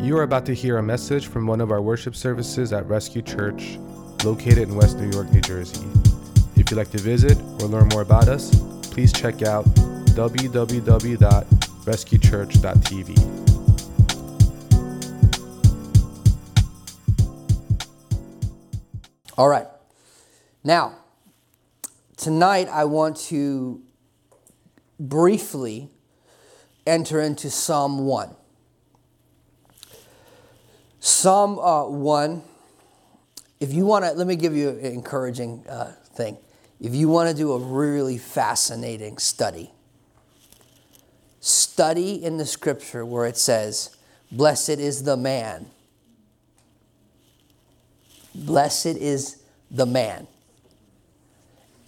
You are about to hear a message from one of our worship services at Rescue Church, located in West New York, New Jersey. If you'd like to visit or learn more about us, please check out www.rescuechurch.tv. All right. Now, tonight I want to briefly enter into Psalm 1. Psalm uh, 1, if you want to, let me give you an encouraging uh, thing. If you want to do a really fascinating study, study in the scripture where it says, Blessed is the man. Blessed is the man.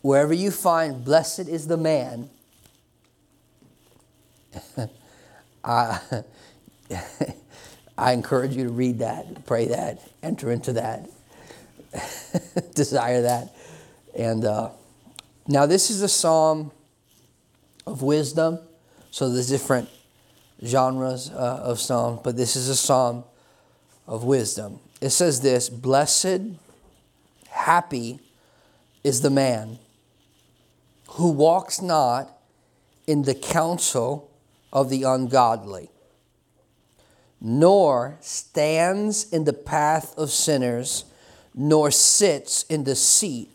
Wherever you find blessed is the man, I, I encourage you to read that, pray that, enter into that, desire that. And uh, now, this is a psalm of wisdom. So there's different genres uh, of psalm, but this is a psalm of wisdom. It says this Blessed, happy is the man who walks not in the counsel of the ungodly, nor stands in the path of sinners, nor sits in the seat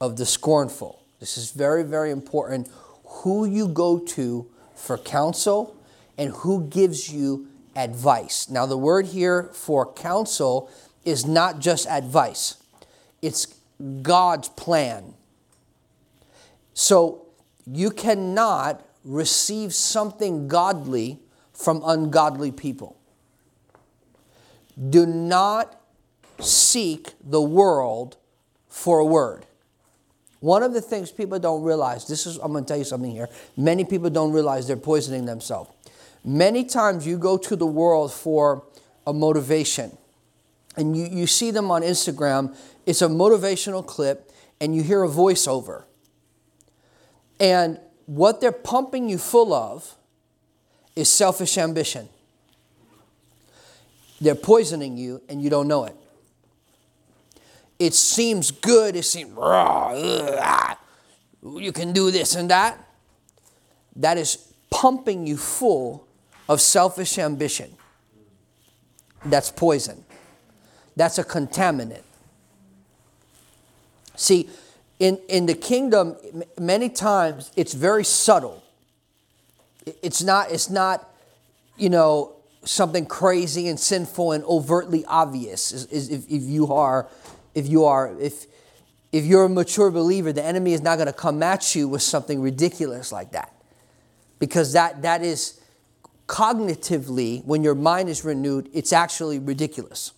of the scornful. This is very, very important. Who you go to for counsel and who gives you advice. Now, the word here for counsel is not just advice, it's God's plan. So, you cannot receive something godly from ungodly people. Do not seek the world for a word. One of the things people don't realize, this is, I'm going to tell you something here. Many people don't realize they're poisoning themselves. Many times you go to the world for a motivation, and you, you see them on Instagram, it's a motivational clip, and you hear a voiceover. And what they're pumping you full of is selfish ambition. They're poisoning you, and you don't know it it seems good, it seems, ah, you can do this and that. That is pumping you full of selfish ambition. That's poison. That's a contaminant. See, in, in the kingdom, many times it's very subtle. It's not, it's not, you know, something crazy and sinful and overtly obvious. Is if, if you are if you are if if you're a mature believer, the enemy is not going to come at you with something ridiculous like that. Because that that is cognitively when your mind is renewed, it's actually ridiculous.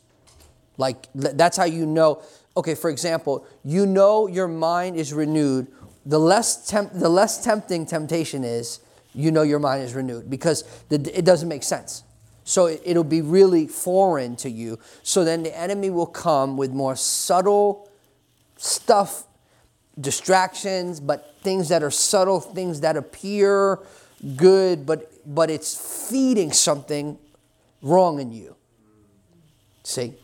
Like that's how you know okay, for example, you know your mind is renewed, the less temp- the less tempting temptation is, you know your mind is renewed because the, it doesn't make sense. So it'll be really foreign to you. So then the enemy will come with more subtle stuff, distractions, but things that are subtle, things that appear good, but, but it's feeding something wrong in you. See?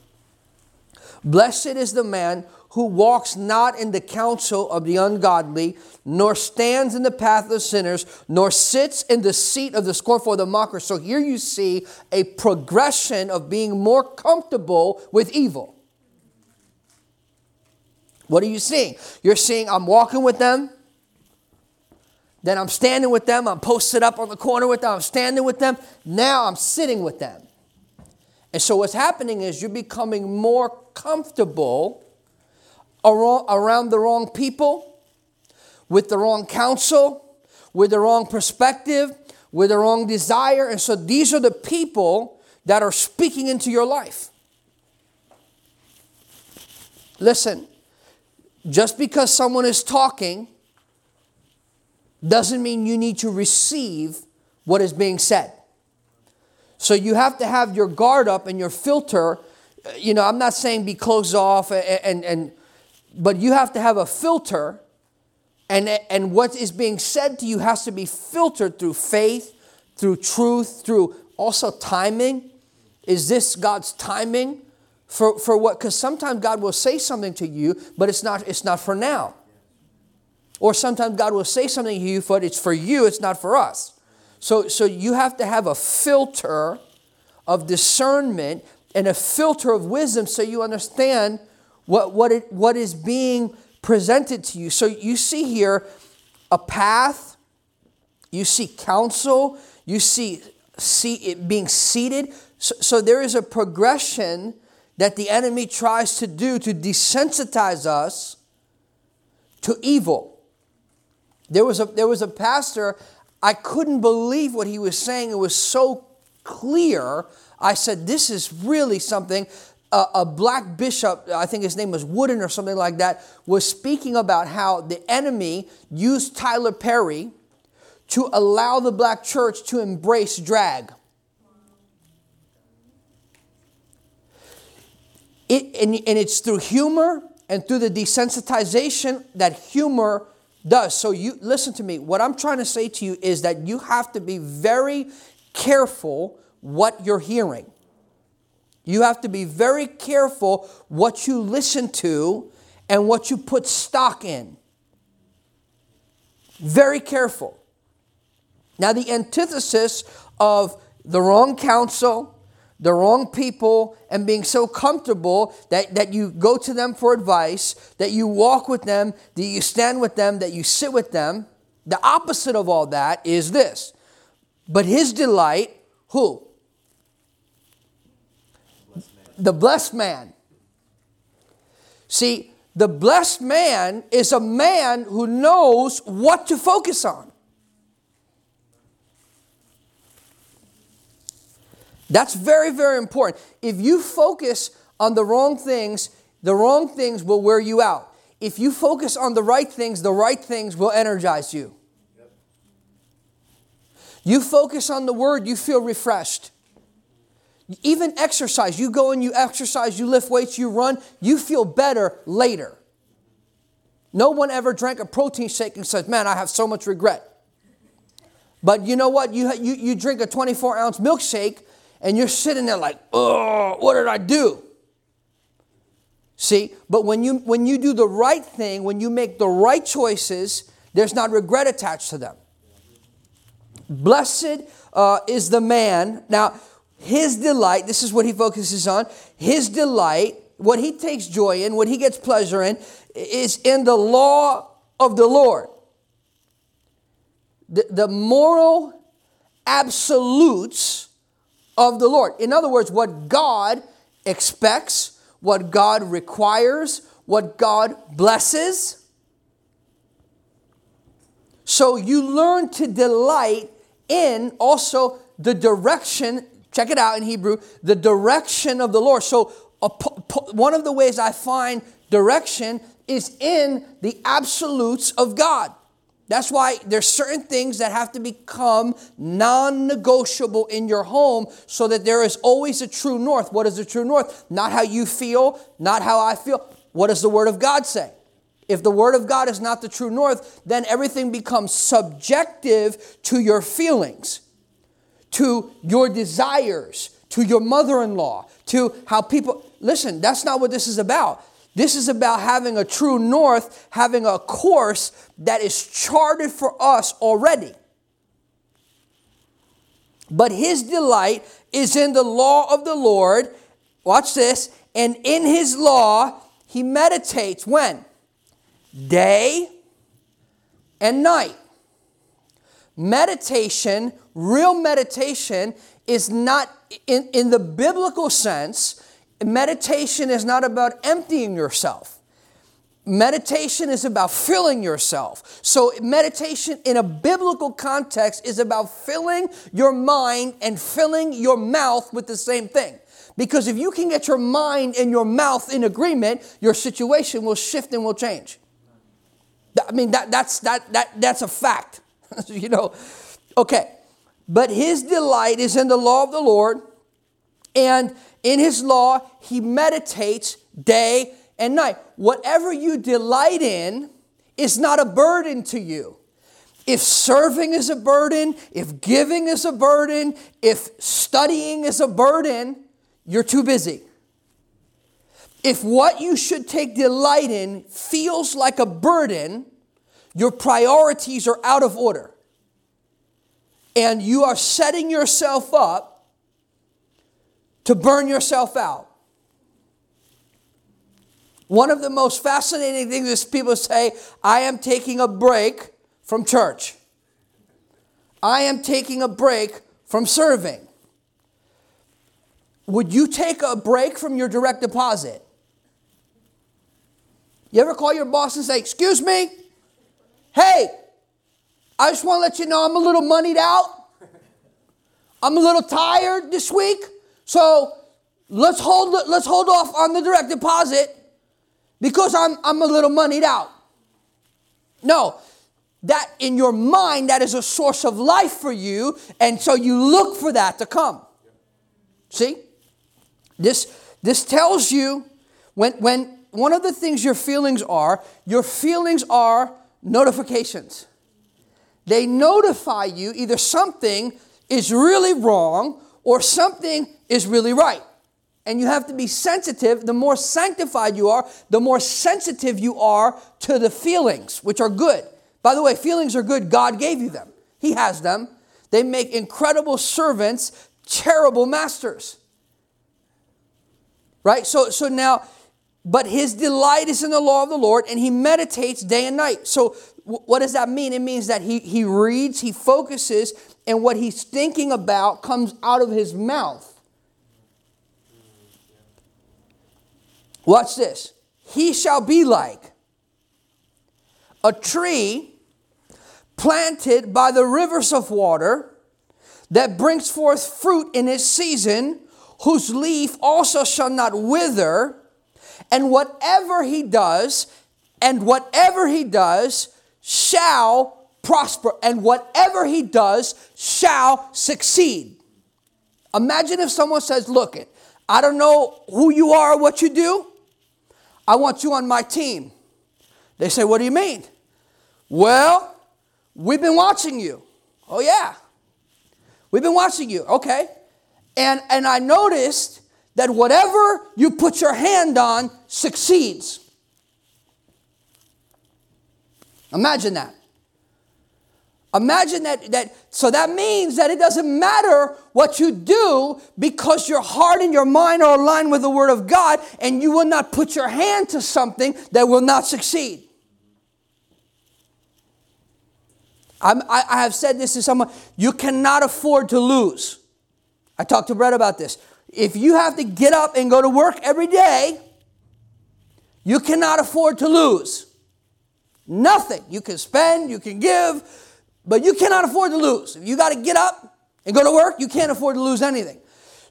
Blessed is the man who walks not in the counsel of the ungodly, nor stands in the path of sinners, nor sits in the seat of the scornful or the mocker. So here you see a progression of being more comfortable with evil. What are you seeing? You're seeing I'm walking with them, then I'm standing with them, I'm posted up on the corner with them, I'm standing with them, now I'm sitting with them. And so what's happening is you're becoming more comfortable around the wrong people, with the wrong counsel, with the wrong perspective, with the wrong desire. And so these are the people that are speaking into your life. Listen, just because someone is talking doesn't mean you need to receive what is being said. So you have to have your guard up and your filter. You know, I'm not saying be closed off and, and, and but you have to have a filter, and, and what is being said to you has to be filtered through faith, through truth, through also timing. Is this God's timing for, for what? Because sometimes God will say something to you, but it's not, it's not for now. Or sometimes God will say something to you, but it's for you, it's not for us. So, so you have to have a filter of discernment and a filter of wisdom so you understand what, what, it, what is being presented to you. So you see here a path, you see counsel, you see, see it being seated. So, so there is a progression that the enemy tries to do to desensitize us to evil. There was a, there was a pastor, I couldn't believe what he was saying. It was so clear. I said, This is really something. Uh, a black bishop, I think his name was Wooden or something like that, was speaking about how the enemy used Tyler Perry to allow the black church to embrace drag. It, and, and it's through humor and through the desensitization that humor does. So you listen to me. What I'm trying to say to you is that you have to be very careful what you're hearing. You have to be very careful what you listen to and what you put stock in. Very careful. Now, the antithesis of the wrong counsel, the wrong people and being so comfortable that, that you go to them for advice, that you walk with them, that you stand with them, that you sit with them. The opposite of all that is this. But his delight, who? The blessed man. See, the blessed man is a man who knows what to focus on. That's very, very important. If you focus on the wrong things, the wrong things will wear you out. If you focus on the right things, the right things will energize you. You focus on the word, you feel refreshed. Even exercise, you go and you exercise, you lift weights, you run, you feel better later. No one ever drank a protein shake and said, Man, I have so much regret. But you know what? You, you, you drink a 24 ounce milkshake and you're sitting there like, oh, what did I do? See, but when you when you do the right thing, when you make the right choices, there's not regret attached to them. Blessed uh, is the man. Now, his delight, this is what he focuses on. His delight, what he takes joy in, what he gets pleasure in, is in the law of the Lord. The, the moral absolutes of the Lord. In other words, what God expects, what God requires, what God blesses. So you learn to delight in also the direction, check it out in Hebrew, the direction of the Lord. So one of the ways I find direction is in the absolutes of God. That's why there's certain things that have to become non-negotiable in your home so that there is always a true north. What is the true north? Not how you feel, not how I feel. What does the word of God say? If the word of God is not the true north, then everything becomes subjective to your feelings, to your desires, to your mother-in-law, to how people Listen, that's not what this is about. This is about having a true north, having a course that is charted for us already. But his delight is in the law of the Lord. Watch this. And in his law, he meditates when? Day and night. Meditation, real meditation, is not in, in the biblical sense meditation is not about emptying yourself. Meditation is about filling yourself. So, meditation in a biblical context is about filling your mind and filling your mouth with the same thing. Because if you can get your mind and your mouth in agreement, your situation will shift and will change. I mean, that, that's, that, that, that's a fact. you know, okay. But his delight is in the law of the Lord, and in his law, he meditates day and night. Whatever you delight in is not a burden to you. If serving is a burden, if giving is a burden, if studying is a burden, you're too busy. If what you should take delight in feels like a burden, your priorities are out of order. And you are setting yourself up to burn yourself out. One of the most fascinating things is people say, I am taking a break from church. I am taking a break from serving. Would you take a break from your direct deposit? You ever call your boss and say, Excuse me? Hey, I just want to let you know I'm a little moneyed out. I'm a little tired this week. So let's hold, let's hold off on the direct deposit because I'm, I'm a little moneyed out. No, that in your mind, that is a source of life for you. And so you look for that to come. See? This, this tells you when, when one of the things your feelings are, your feelings are notifications. They notify you either something is really wrong or something is really right. And you have to be sensitive. The more sanctified you are, the more sensitive you are to the feelings, which are good. By the way, feelings are good. God gave you them, He has them. They make incredible servants, terrible masters. Right? So, so now, but his delight is in the law of the Lord, and he meditates day and night. So, what does that mean? It means that he, he reads, he focuses, and what he's thinking about comes out of his mouth. Watch this. He shall be like a tree planted by the rivers of water that brings forth fruit in its season, whose leaf also shall not wither, and whatever he does, and whatever he does shall prosper, and whatever he does shall succeed. Imagine if someone says, Look, I don't know who you are or what you do. I want you on my team. They say, What do you mean? Well, we've been watching you. Oh, yeah. We've been watching you. Okay. And, and I noticed that whatever you put your hand on succeeds. Imagine that. Imagine that, that. So that means that it doesn't matter what you do because your heart and your mind are aligned with the Word of God, and you will not put your hand to something that will not succeed. I'm, I, I have said this to someone you cannot afford to lose. I talked to Brett about this. If you have to get up and go to work every day, you cannot afford to lose. Nothing. You can spend, you can give, but you cannot afford to lose. If you got to get up and go to work, you can't afford to lose anything.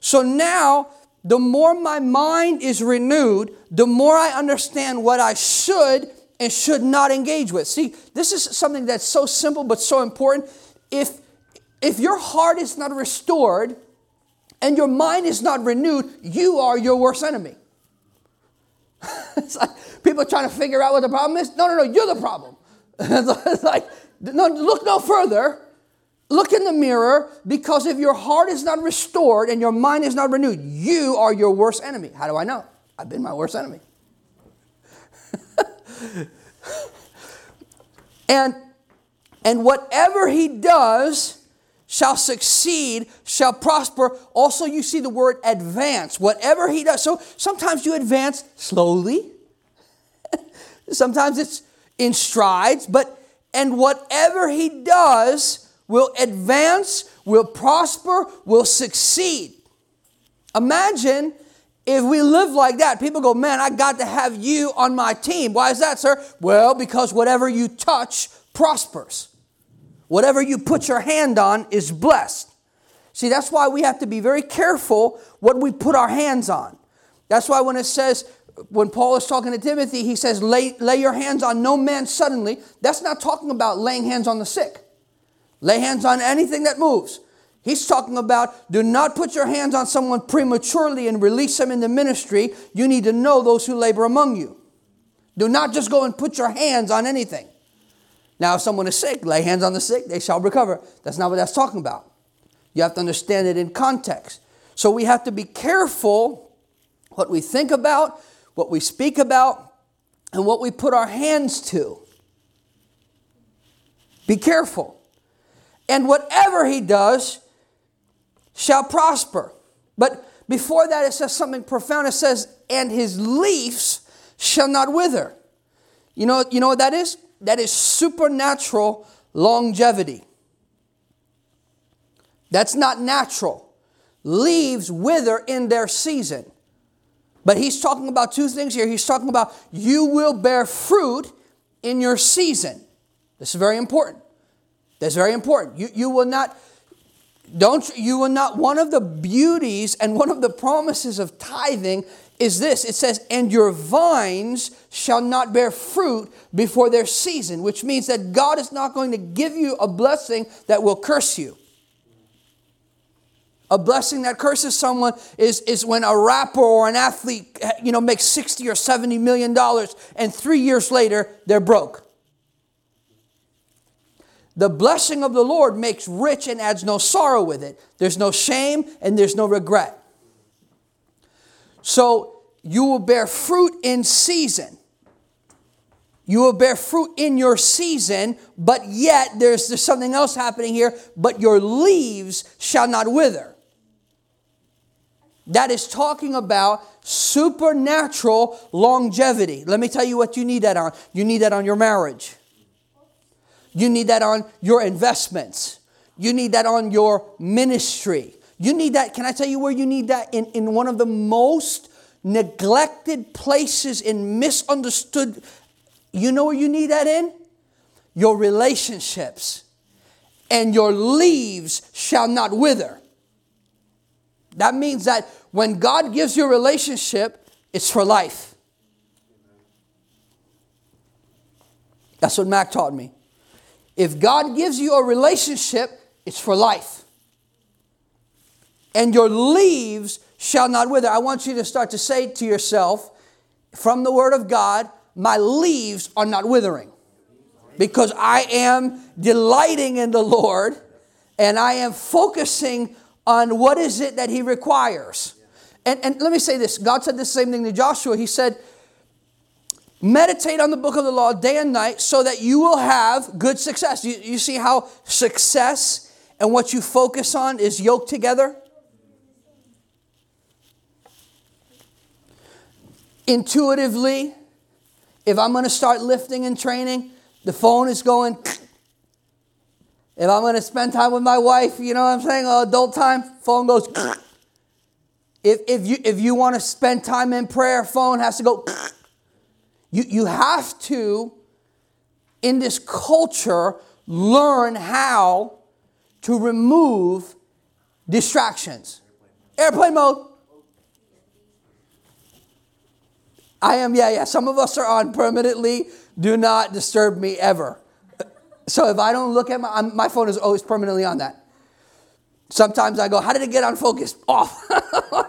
So now, the more my mind is renewed, the more I understand what I should and should not engage with. See, this is something that's so simple but so important. If if your heart is not restored and your mind is not renewed, you are your worst enemy. it's like people trying to figure out what the problem is. No, no, no, you're the problem. it's like, no, look no further. Look in the mirror because if your heart is not restored and your mind is not renewed, you are your worst enemy. How do I know? I've been my worst enemy. and and whatever he does shall succeed, shall prosper. Also, you see the word advance. Whatever he does. So sometimes you advance slowly, sometimes it's in strides, but and whatever he does will advance, will prosper, will succeed. Imagine if we live like that, people go, Man, I got to have you on my team. Why is that, sir? Well, because whatever you touch prospers. Whatever you put your hand on is blessed. See, that's why we have to be very careful what we put our hands on. That's why when it says, when Paul is talking to Timothy, he says, lay, lay your hands on no man suddenly. That's not talking about laying hands on the sick. Lay hands on anything that moves. He's talking about do not put your hands on someone prematurely and release them in the ministry. You need to know those who labor among you. Do not just go and put your hands on anything. Now, if someone is sick, lay hands on the sick, they shall recover. That's not what that's talking about. You have to understand it in context. So we have to be careful what we think about, what we speak about, and what we put our hands to. Be careful. And whatever he does shall prosper. But before that, it says something profound. It says, and his leaves shall not wither. You know, you know what that is? That is supernatural longevity. That's not natural. Leaves wither in their season. But he's talking about two things here. He's talking about you will bear fruit in your season. This is very important. That's very important. You, you will not, don't you will not, one of the beauties and one of the promises of tithing is this it says, and your vines shall not bear fruit before their season, which means that God is not going to give you a blessing that will curse you. A blessing that curses someone is, is when a rapper or an athlete you know, makes 60 or 70 million dollars and three years later they're broke. The blessing of the Lord makes rich and adds no sorrow with it. There's no shame and there's no regret. So you will bear fruit in season. You will bear fruit in your season, but yet there's, there's something else happening here, but your leaves shall not wither. That is talking about supernatural longevity. Let me tell you what you need that on. You need that on your marriage. You need that on your investments. You need that on your ministry. You need that. Can I tell you where you need that? In, in one of the most neglected places in misunderstood. You know where you need that in? Your relationships. And your leaves shall not wither. That means that when God gives you a relationship, it's for life. That's what Mac taught me. If God gives you a relationship, it's for life. And your leaves shall not wither. I want you to start to say to yourself from the Word of God, My leaves are not withering because I am delighting in the Lord and I am focusing on what is it that He requires. And, and let me say this God said the same thing to Joshua. He said, Meditate on the book of the law day and night so that you will have good success. You, you see how success and what you focus on is yoked together? Intuitively, if I'm going to start lifting and training, the phone is going. If I'm going to spend time with my wife, you know what I'm saying, uh, adult time, phone goes. If, if you if you want to spend time in prayer, phone has to go. You, you have to, in this culture, learn how to remove distractions. Airplane mode. I am, yeah, yeah. Some of us are on permanently. Do not disturb me ever. So if I don't look at my, my phone is always permanently on that. Sometimes I go, how did it get on focus? Off. Oh.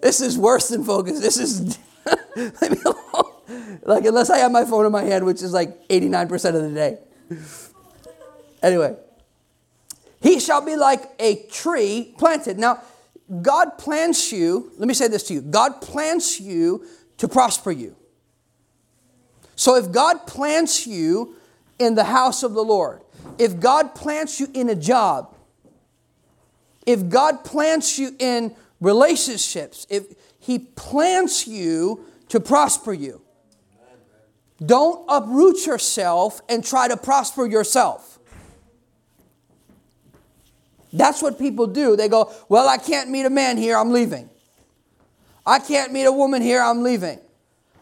this is worse than focus. This is, leave me alone. Like, unless I have my phone in my hand, which is like 89% of the day. Anyway, he shall be like a tree planted. Now, God plants you, let me say this to you God plants you to prosper you. So if God plants you in the house of the Lord, if God plants you in a job, if God plants you in relationships, if He plants you to prosper you, don't uproot yourself and try to prosper yourself. That's what people do. They go, Well, I can't meet a man here, I'm leaving. I can't meet a woman here, I'm leaving.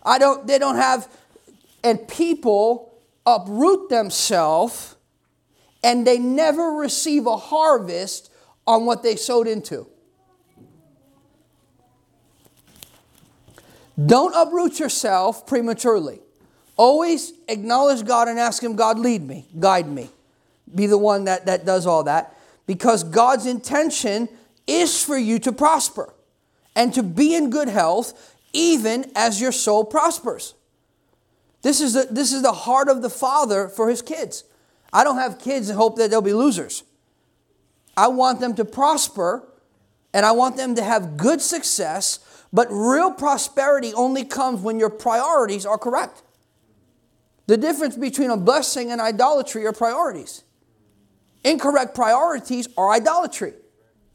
I don't, they don't have, and people uproot themselves and they never receive a harvest on what they sowed into. Don't uproot yourself prematurely. Always acknowledge God and ask Him, God, lead me, guide me. Be the one that, that does all that. Because God's intention is for you to prosper and to be in good health, even as your soul prospers. This is the, this is the heart of the Father for His kids. I don't have kids and hope that they'll be losers. I want them to prosper and I want them to have good success, but real prosperity only comes when your priorities are correct. The difference between a blessing and idolatry are priorities. Incorrect priorities are idolatry.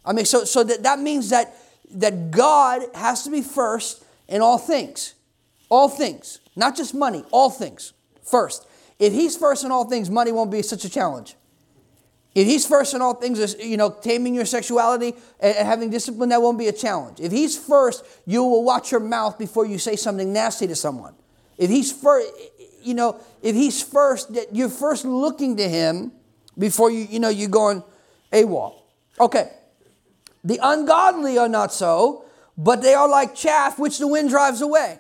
I mean, so, so that, that means that, that God has to be first in all things. All things. Not just money, all things. First. If He's first in all things, money won't be such a challenge. If he's first in all things, you know, taming your sexuality and having discipline, that won't be a challenge. If he's first, you will watch your mouth before you say something nasty to someone. If he's first, you know, if he's first, that you're first looking to him before you, you know, you're going AWOL. Okay. The ungodly are not so, but they are like chaff which the wind drives away.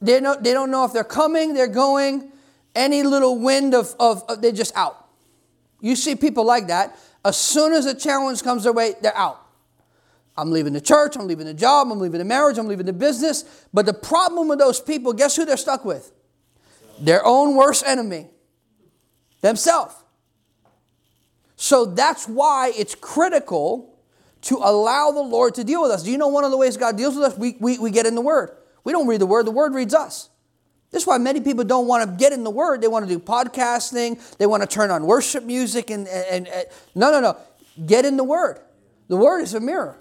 They don't, they don't know if they're coming, they're going, any little wind of, of, of they're just out. You see people like that. As soon as a challenge comes their way, they're out. I'm leaving the church, I'm leaving the job, I'm leaving the marriage, I'm leaving the business. But the problem with those people, guess who they're stuck with? Their own worst enemy, themselves. So that's why it's critical to allow the Lord to deal with us. Do you know one of the ways God deals with us? We, we, we get in the Word. We don't read the Word, the Word reads us. This is why many people don't want to get in the Word. They want to do podcasting. They want to turn on worship music. And, and, and, no, no, no. Get in the Word. The Word is a mirror.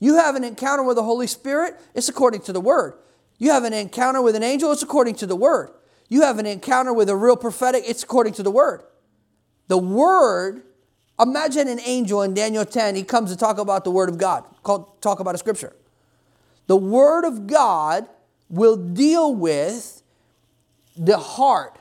You have an encounter with the Holy Spirit, it's according to the Word. You have an encounter with an angel, it's according to the Word. You have an encounter with a real prophetic, it's according to the Word. The Word, imagine an angel in Daniel 10, he comes to talk about the Word of God, talk about a scripture. The Word of God will deal with the heart.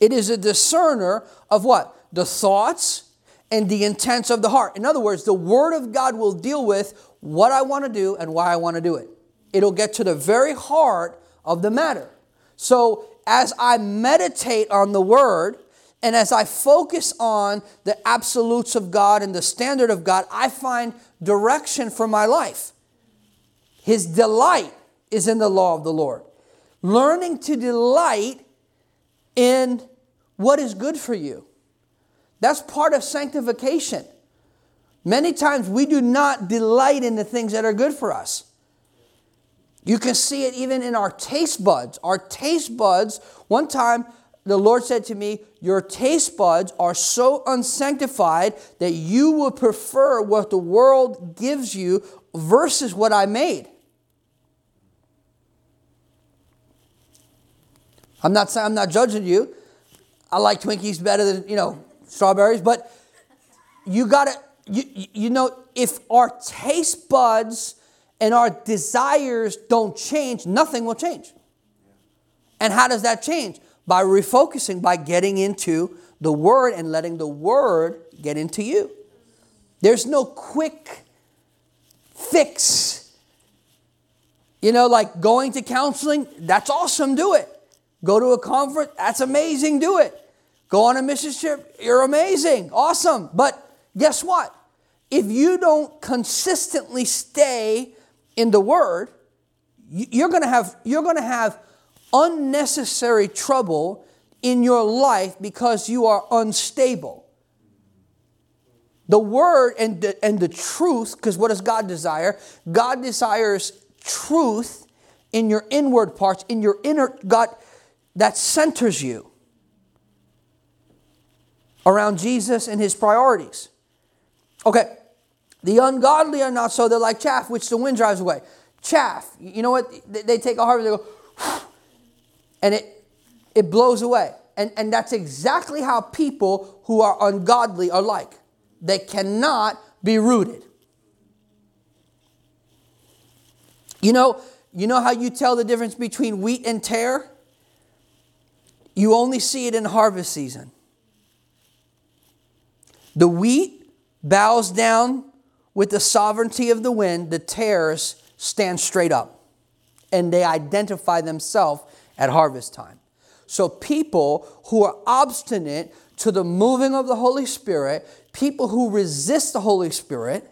It is a discerner of what? The thoughts and the intents of the heart. In other words, the Word of God will deal with what I want to do and why I want to do it. It'll get to the very heart of the matter. So, as I meditate on the Word, and as I focus on the absolutes of God and the standard of God, I find direction for my life. His delight is in the law of the Lord. Learning to delight in what is good for you. That's part of sanctification. Many times we do not delight in the things that are good for us. You can see it even in our taste buds. Our taste buds, one time the Lord said to me, Your taste buds are so unsanctified that you will prefer what the world gives you versus what I made. I'm not saying I'm not judging you. I like Twinkies better than, you know, strawberries, but you got to you, you know if our taste buds and our desires don't change, nothing will change. And how does that change? By refocusing, by getting into the Word and letting the Word get into you. There's no quick fix. You know, like going to counseling, that's awesome, do it. Go to a conference, that's amazing, do it. Go on a mission trip, you're amazing, awesome. But guess what? If you don't consistently stay in the Word, you're to have you're to have unnecessary trouble in your life because you are unstable. The Word and the, and the truth, because what does God desire? God desires truth in your inward parts, in your inner God that centers you around Jesus and his priorities. Okay, the ungodly are not so, they're like chaff, which the wind drives away. Chaff, you know what? They take a harvest, they go, and it, it blows away. And, and that's exactly how people who are ungodly are like. They cannot be rooted. You know, you know how you tell the difference between wheat and tare? You only see it in harvest season. The wheat bows down with the sovereignty of the wind, the tares stand straight up and they identify themselves at harvest time. So, people who are obstinate to the moving of the Holy Spirit, people who resist the Holy Spirit,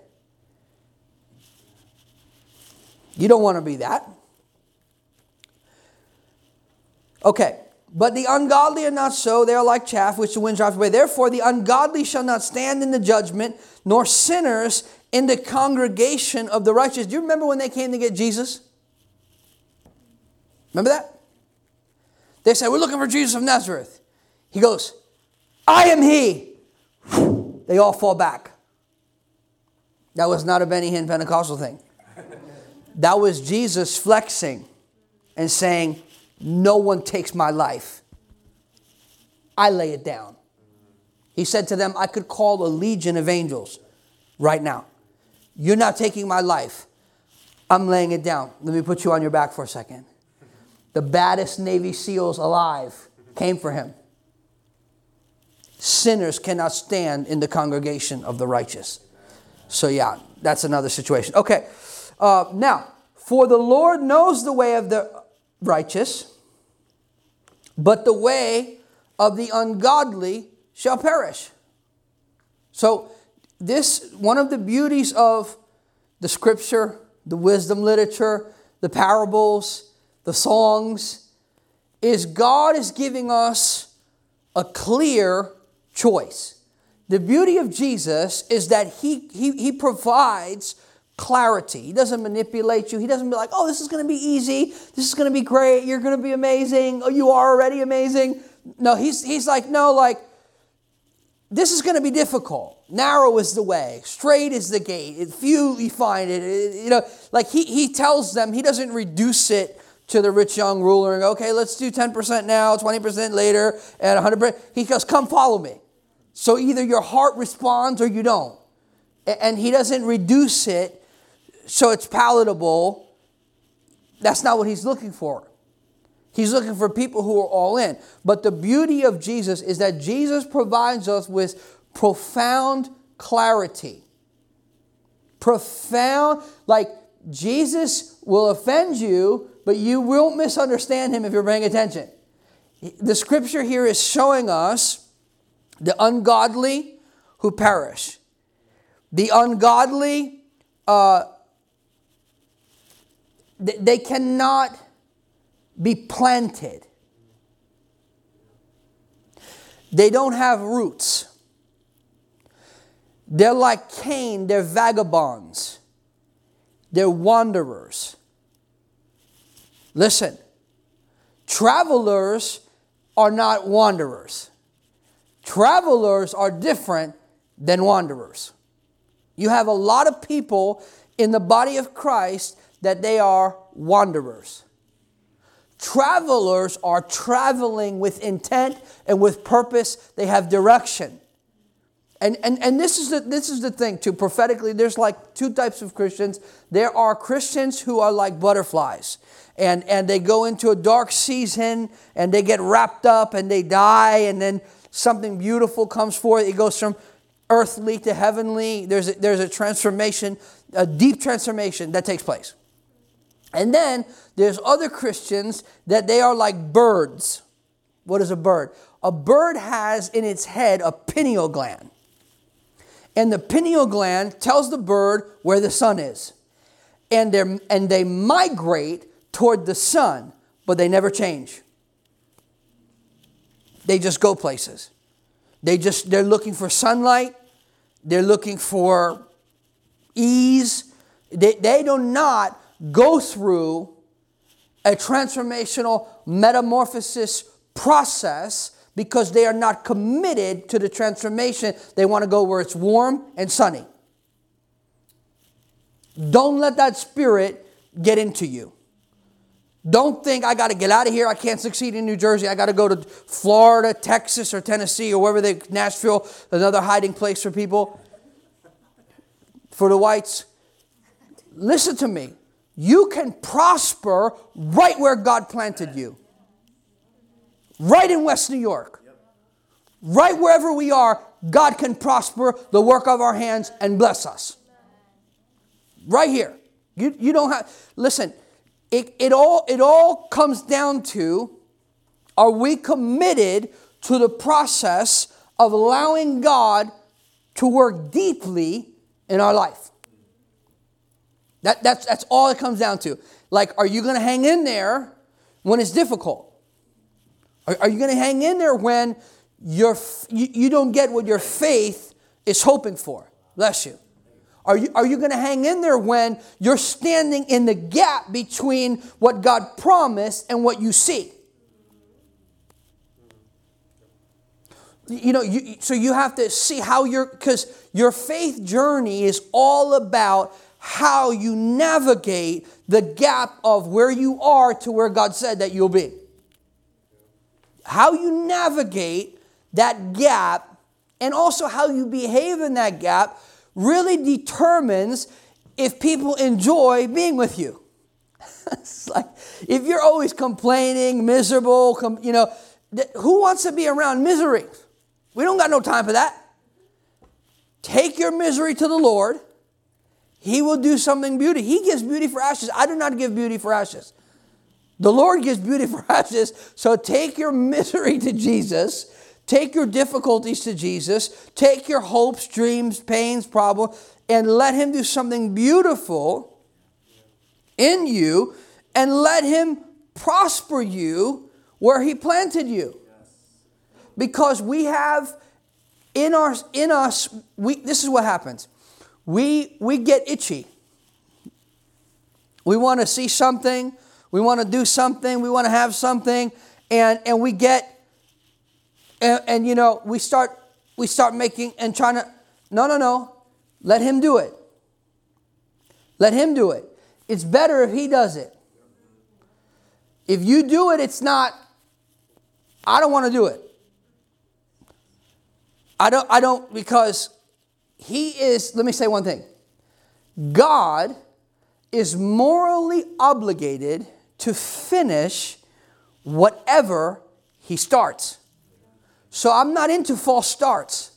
you don't want to be that. Okay, But the ungodly are not so. They are like chaff which the wind drives away. Therefore, the ungodly shall not stand in the judgment, nor sinners in the congregation of the righteous. Do you remember when they came to get Jesus? Remember that? They said, We're looking for Jesus of Nazareth. He goes, I am he. They all fall back. That was not a Benny Hinn Pentecostal thing. That was Jesus flexing and saying, No one takes my life. I lay it down. He said to them, I could call a legion of angels right now. You're not taking my life. I'm laying it down. Let me put you on your back for a second. The baddest Navy SEALs alive came for him. Sinners cannot stand in the congregation of the righteous. So, yeah, that's another situation. Okay, uh, now, for the Lord knows the way of the righteous, but the way of the ungodly shall perish. So, this one of the beauties of the scripture, the wisdom literature, the parables, the songs, is God is giving us a clear choice. The beauty of Jesus is that he, he, he provides clarity. He doesn't manipulate you. He doesn't be like, oh, this is going to be easy. This is going to be great. You're going to be amazing. Oh, you are already amazing. No, he's, he's like, no, like, this is going to be difficult. Narrow is the way, straight is the gate. Few you find it. You know, like he, he tells them, he doesn't reduce it to the rich young ruler and go, okay, let's do 10% now, 20% later, and 100%. He goes, come follow me. So either your heart responds or you don't. And he doesn't reduce it so it's palatable. That's not what he's looking for. He's looking for people who are all in. But the beauty of Jesus is that Jesus provides us with profound clarity. Profound, like Jesus will offend you, but you won't misunderstand him if you're paying attention. The scripture here is showing us the ungodly who perish. The ungodly, uh, they cannot be planted. They don't have roots. They're like Cain, they're vagabonds, they're wanderers. Listen, travelers are not wanderers. Travelers are different than wanderers. You have a lot of people in the body of Christ that they are wanderers. Travelers are traveling with intent and with purpose, they have direction. And, and, and this, is the, this is the thing, too. Prophetically, there's like two types of Christians. There are Christians who are like butterflies, and, and they go into a dark season and they get wrapped up and they die, and then something beautiful comes forth. It goes from earthly to heavenly. There's a, there's a transformation, a deep transformation that takes place. And then there's other Christians that they are like birds. What is a bird? A bird has in its head a pineal gland. And the pineal gland tells the bird where the sun is. And, they and they migrate toward the sun, but they never change. They just go places. They just they're looking for sunlight. They're looking for ease. They, they do not go through a transformational metamorphosis process because they are not committed to the transformation. They want to go where it's warm and sunny. Don't let that spirit get into you. Don't think I got to get out of here. I can't succeed in New Jersey. I got to go to Florida, Texas, or Tennessee, or wherever they, Nashville, another hiding place for people. For the whites, listen to me you can prosper right where God planted you. Right in West New York. Right wherever we are, God can prosper the work of our hands and bless us. Right here. You, you don't have, listen, it, it, all, it all comes down to are we committed to the process of allowing God to work deeply in our life? That, that's, that's all it comes down to. Like, are you going to hang in there when it's difficult? Are, are you going to hang in there when your, you, you don't get what your faith is hoping for? Bless you. Are you, are you going to hang in there when you're standing in the gap between what God promised and what you see? You know, you, so you have to see how you're, because your faith journey is all about how you navigate the gap of where you are to where God said that you'll be. How you navigate that gap and also how you behave in that gap really determines if people enjoy being with you. it's like if you're always complaining, miserable, com- you know, th- who wants to be around misery? We don't got no time for that. Take your misery to the Lord. He will do something beauty. He gives beauty for ashes. I do not give beauty for ashes. The Lord gives beauty for ashes. So take your misery to Jesus Take your difficulties to Jesus. Take your hopes, dreams, pains, problems, and let Him do something beautiful in you and let Him prosper you where He planted you. Because we have in, our, in us, we, this is what happens. We, we get itchy. We want to see something, we want to do something, we want to have something, and, and we get and, and you know, we start we start making and trying to no no no. Let him do it. Let him do it. It's better if he does it. If you do it it's not i don't want to do it. I don't i don't because he is let me say one thing. God is morally obligated to finish whatever he starts so I'm not into false starts.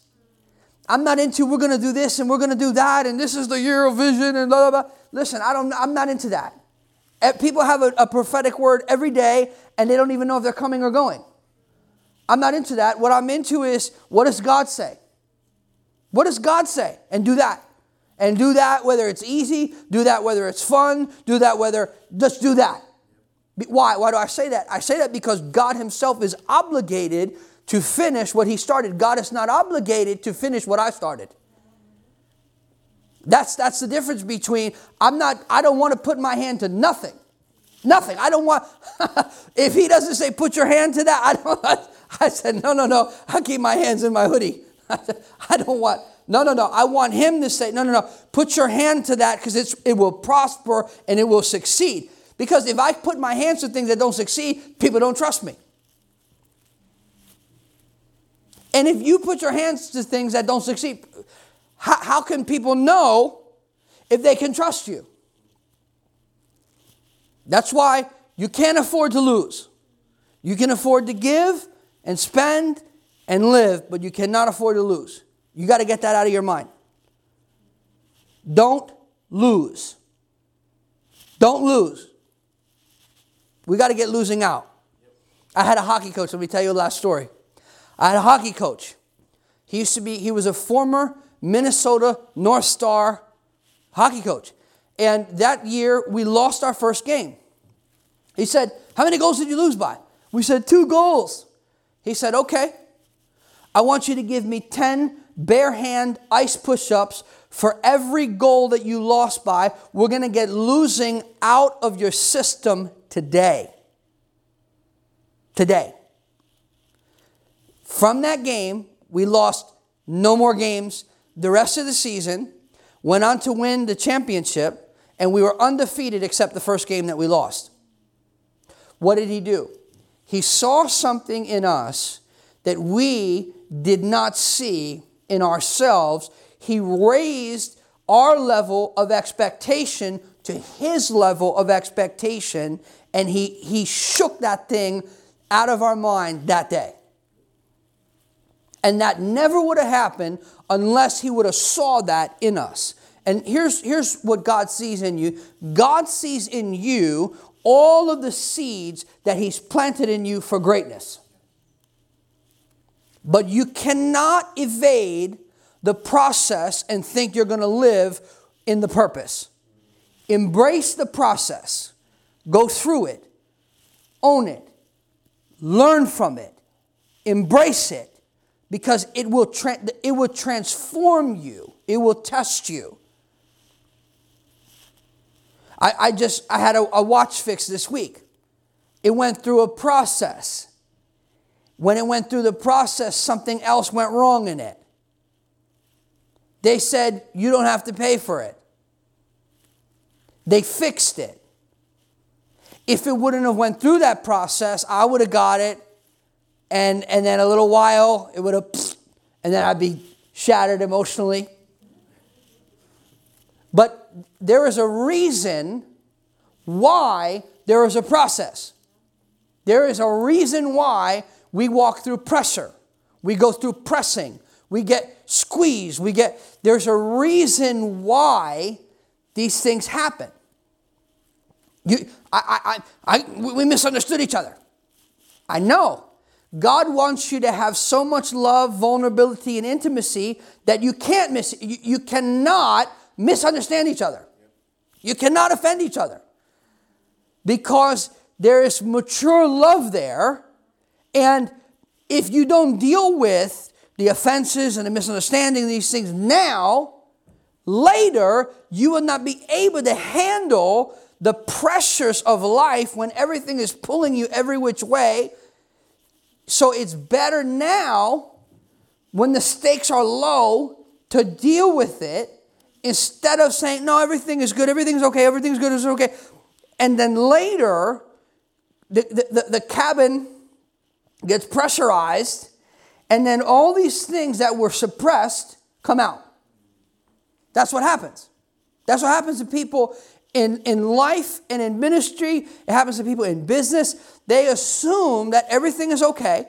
I'm not into we're going to do this and we're going to do that and this is the year of vision and blah, blah, blah. Listen, I don't, I'm not into that. Eh, people have a, a prophetic word every day and they don't even know if they're coming or going. I'm not into that. What I'm into is what does God say? What does God say? And do that. And do that whether it's easy, do that whether it's fun, do that whether, just do that. Why? Why do I say that? I say that because God Himself is obligated to finish what he started. God is not obligated to finish what I started. That's, that's the difference between I'm not, I don't want to put my hand to nothing. Nothing. I don't want, if he doesn't say put your hand to that, I don't, I said, no, no, no, I'll keep my hands in my hoodie. I don't want, no, no, no. I want him to say, no, no, no, put your hand to that because it will prosper and it will succeed. Because if I put my hands to things that don't succeed, people don't trust me. And if you put your hands to things that don't succeed, how, how can people know if they can trust you? That's why you can't afford to lose. You can afford to give and spend and live, but you cannot afford to lose. You got to get that out of your mind. Don't lose. Don't lose. We got to get losing out. I had a hockey coach. Let me tell you a last story. I had a hockey coach. He used to be, he was a former Minnesota North Star hockey coach. And that year, we lost our first game. He said, How many goals did you lose by? We said, Two goals. He said, Okay, I want you to give me 10 bare hand ice push ups for every goal that you lost by. We're going to get losing out of your system today. Today. From that game, we lost no more games the rest of the season, went on to win the championship, and we were undefeated except the first game that we lost. What did he do? He saw something in us that we did not see in ourselves. He raised our level of expectation to his level of expectation, and he, he shook that thing out of our mind that day. And that never would have happened unless he would have saw that in us. And here's, here's what God sees in you God sees in you all of the seeds that he's planted in you for greatness. But you cannot evade the process and think you're going to live in the purpose. Embrace the process, go through it, own it, learn from it, embrace it, because it will, tra- it will transform you, it will test you. I, I just I had a, a watch fix this week. It went through a process. When it went through the process, something else went wrong in it. They said, You don't have to pay for it. They fixed it. If it wouldn't have went through that process, I would have got it, and, and then a little while, it would have, and then I'd be shattered emotionally. But there is a reason why there is a process. There is a reason why we walk through pressure. We go through pressing. We get squeezed. We get there's a reason why these things happen. You, I, I, I, we misunderstood each other. I know. God wants you to have so much love, vulnerability, and intimacy that you can't miss. You, you cannot misunderstand each other. You cannot offend each other because there is mature love there. And if you don't deal with the offenses and the misunderstanding these things now, later you will not be able to handle the pressures of life when everything is pulling you every which way. So it's better now when the stakes are low to deal with it instead of saying, no, everything is good, everything's okay, everything's good, it's okay. And then later, the, the, the, cabin gets pressurized, and then all these things that were suppressed come out. That's what happens. That's what happens to people in, in life and in ministry. It happens to people in business. They assume that everything is okay.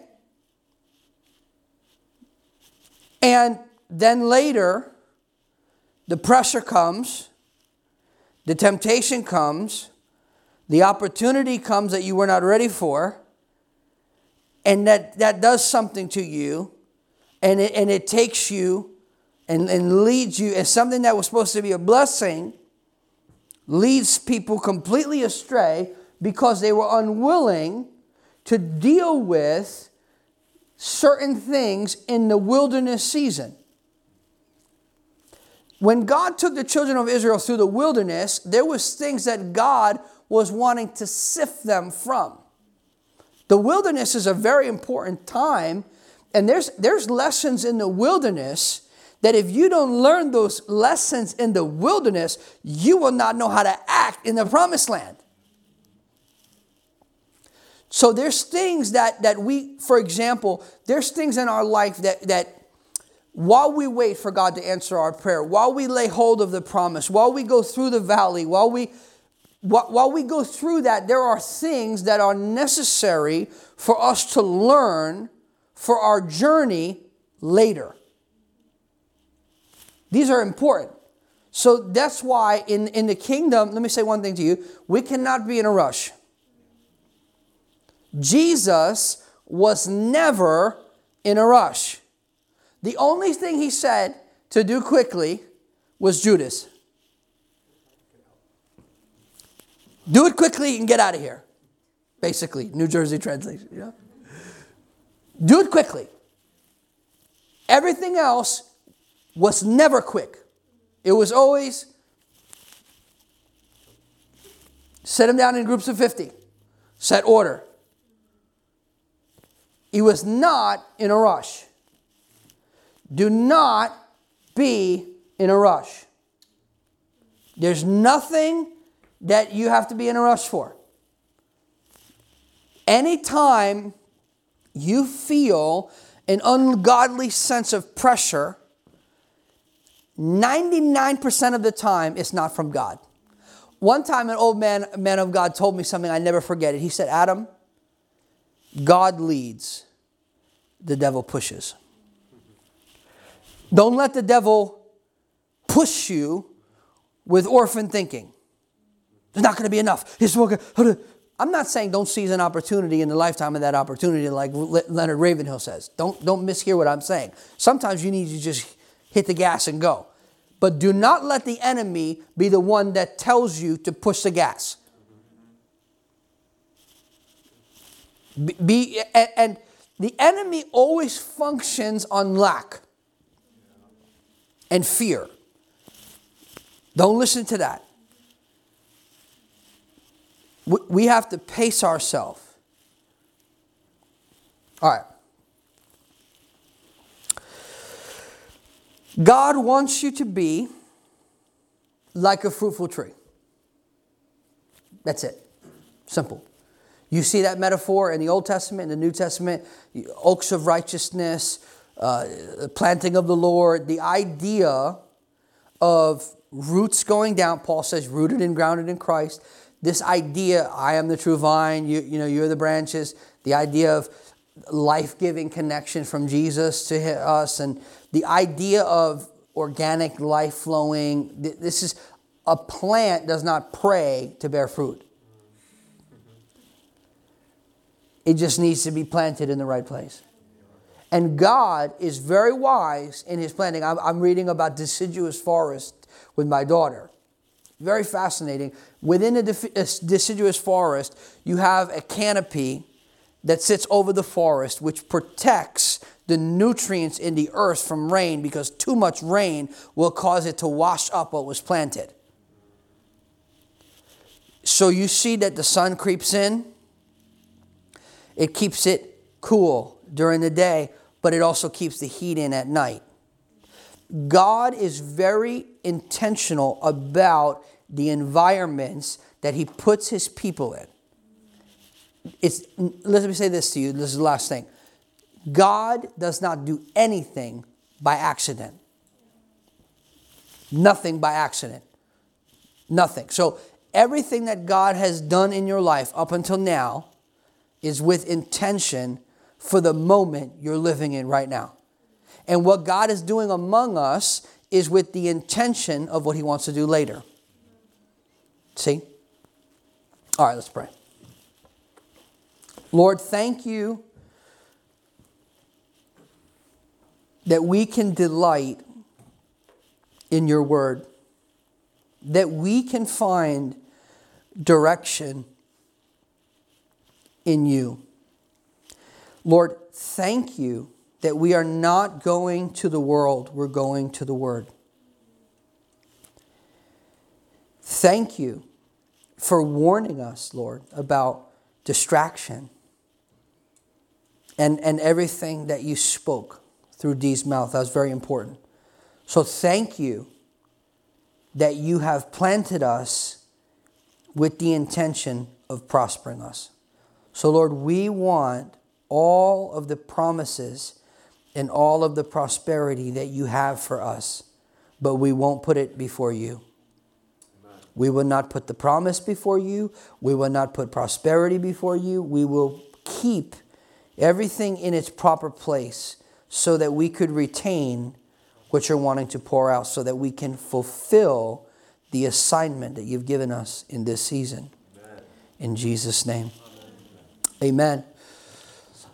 And then later, the pressure comes, the temptation comes, the opportunity comes that you were not ready for, and that, that does something to you, and it, and it takes you and, and leads you as something that was supposed to be a blessing, leads people completely astray because they were unwilling to deal with certain things in the wilderness season. When God took the children of Israel through the wilderness, there was things that God was wanting to sift them from. The wilderness is a very important time, and there's, there's lessons in the wilderness that if you don't learn those lessons in the wilderness, you will not know how to act in the promised land. So there's things that that we, for example, there's things in our life that that while we wait for God to answer our prayer, while we lay hold of the promise, while we go through the valley, while we while we go through that, there are things that are necessary for us to learn for our journey later. These are important. So that's why in, in the kingdom, let me say one thing to you we cannot be in a rush. Jesus was never in a rush. The only thing he said to do quickly was Judas. Do it quickly and get out of here. Basically, New Jersey translation. Do it quickly. Everything else was never quick. It was always set them down in groups of 50, set order. He was not in a rush. Do not be in a rush. There's nothing that you have to be in a rush for. Anytime you feel an ungodly sense of pressure, 99% of the time it's not from God. One time, an old man, man of God told me something I never forget it. He said, Adam, God leads, the devil pushes. Don't let the devil push you with orphan thinking. There's not going to be enough. I'm not saying don't seize an opportunity in the lifetime of that opportunity, like Leonard Ravenhill says. Don't, don't mishear what I'm saying. Sometimes you need to just hit the gas and go. But do not let the enemy be the one that tells you to push the gas. Be, and the enemy always functions on lack and fear. Don't listen to that. We have to pace ourselves. All right. God wants you to be like a fruitful tree. That's it. Simple. You see that metaphor in the Old Testament, in the New Testament, oaks of righteousness, uh, planting of the Lord, the idea of roots going down. Paul says, rooted and grounded in Christ. This idea, I am the true vine, you, you know, you're the branches, the idea of life giving connection from Jesus to us, and the idea of organic life flowing. This is a plant does not pray to bear fruit. It just needs to be planted in the right place. And God is very wise in his planting. I'm, I'm reading about deciduous forest with my daughter. Very fascinating. Within a, def- a deciduous forest, you have a canopy that sits over the forest, which protects the nutrients in the earth from rain because too much rain will cause it to wash up what was planted. So you see that the sun creeps in, it keeps it cool during the day, but it also keeps the heat in at night. God is very intentional about the environments that He puts His people in. It's, let me say this to you this is the last thing. God does not do anything by accident. Nothing by accident. Nothing. So, everything that God has done in your life up until now is with intention for the moment you're living in right now. And what God is doing among us is with the intention of what He wants to do later. See? All right, let's pray. Lord, thank you that we can delight in your word, that we can find direction in you. Lord, thank you that we are not going to the world, we're going to the Word. Thank you for warning us, Lord, about distraction and, and everything that you spoke through Dee's mouth. That was very important. So thank you that you have planted us with the intention of prospering us. So, Lord, we want all of the promises and all of the prosperity that you have for us, but we won't put it before you. We will not put the promise before you. We will not put prosperity before you. We will keep everything in its proper place so that we could retain what you're wanting to pour out, so that we can fulfill the assignment that you've given us in this season. Amen. In Jesus' name. Amen. Amen.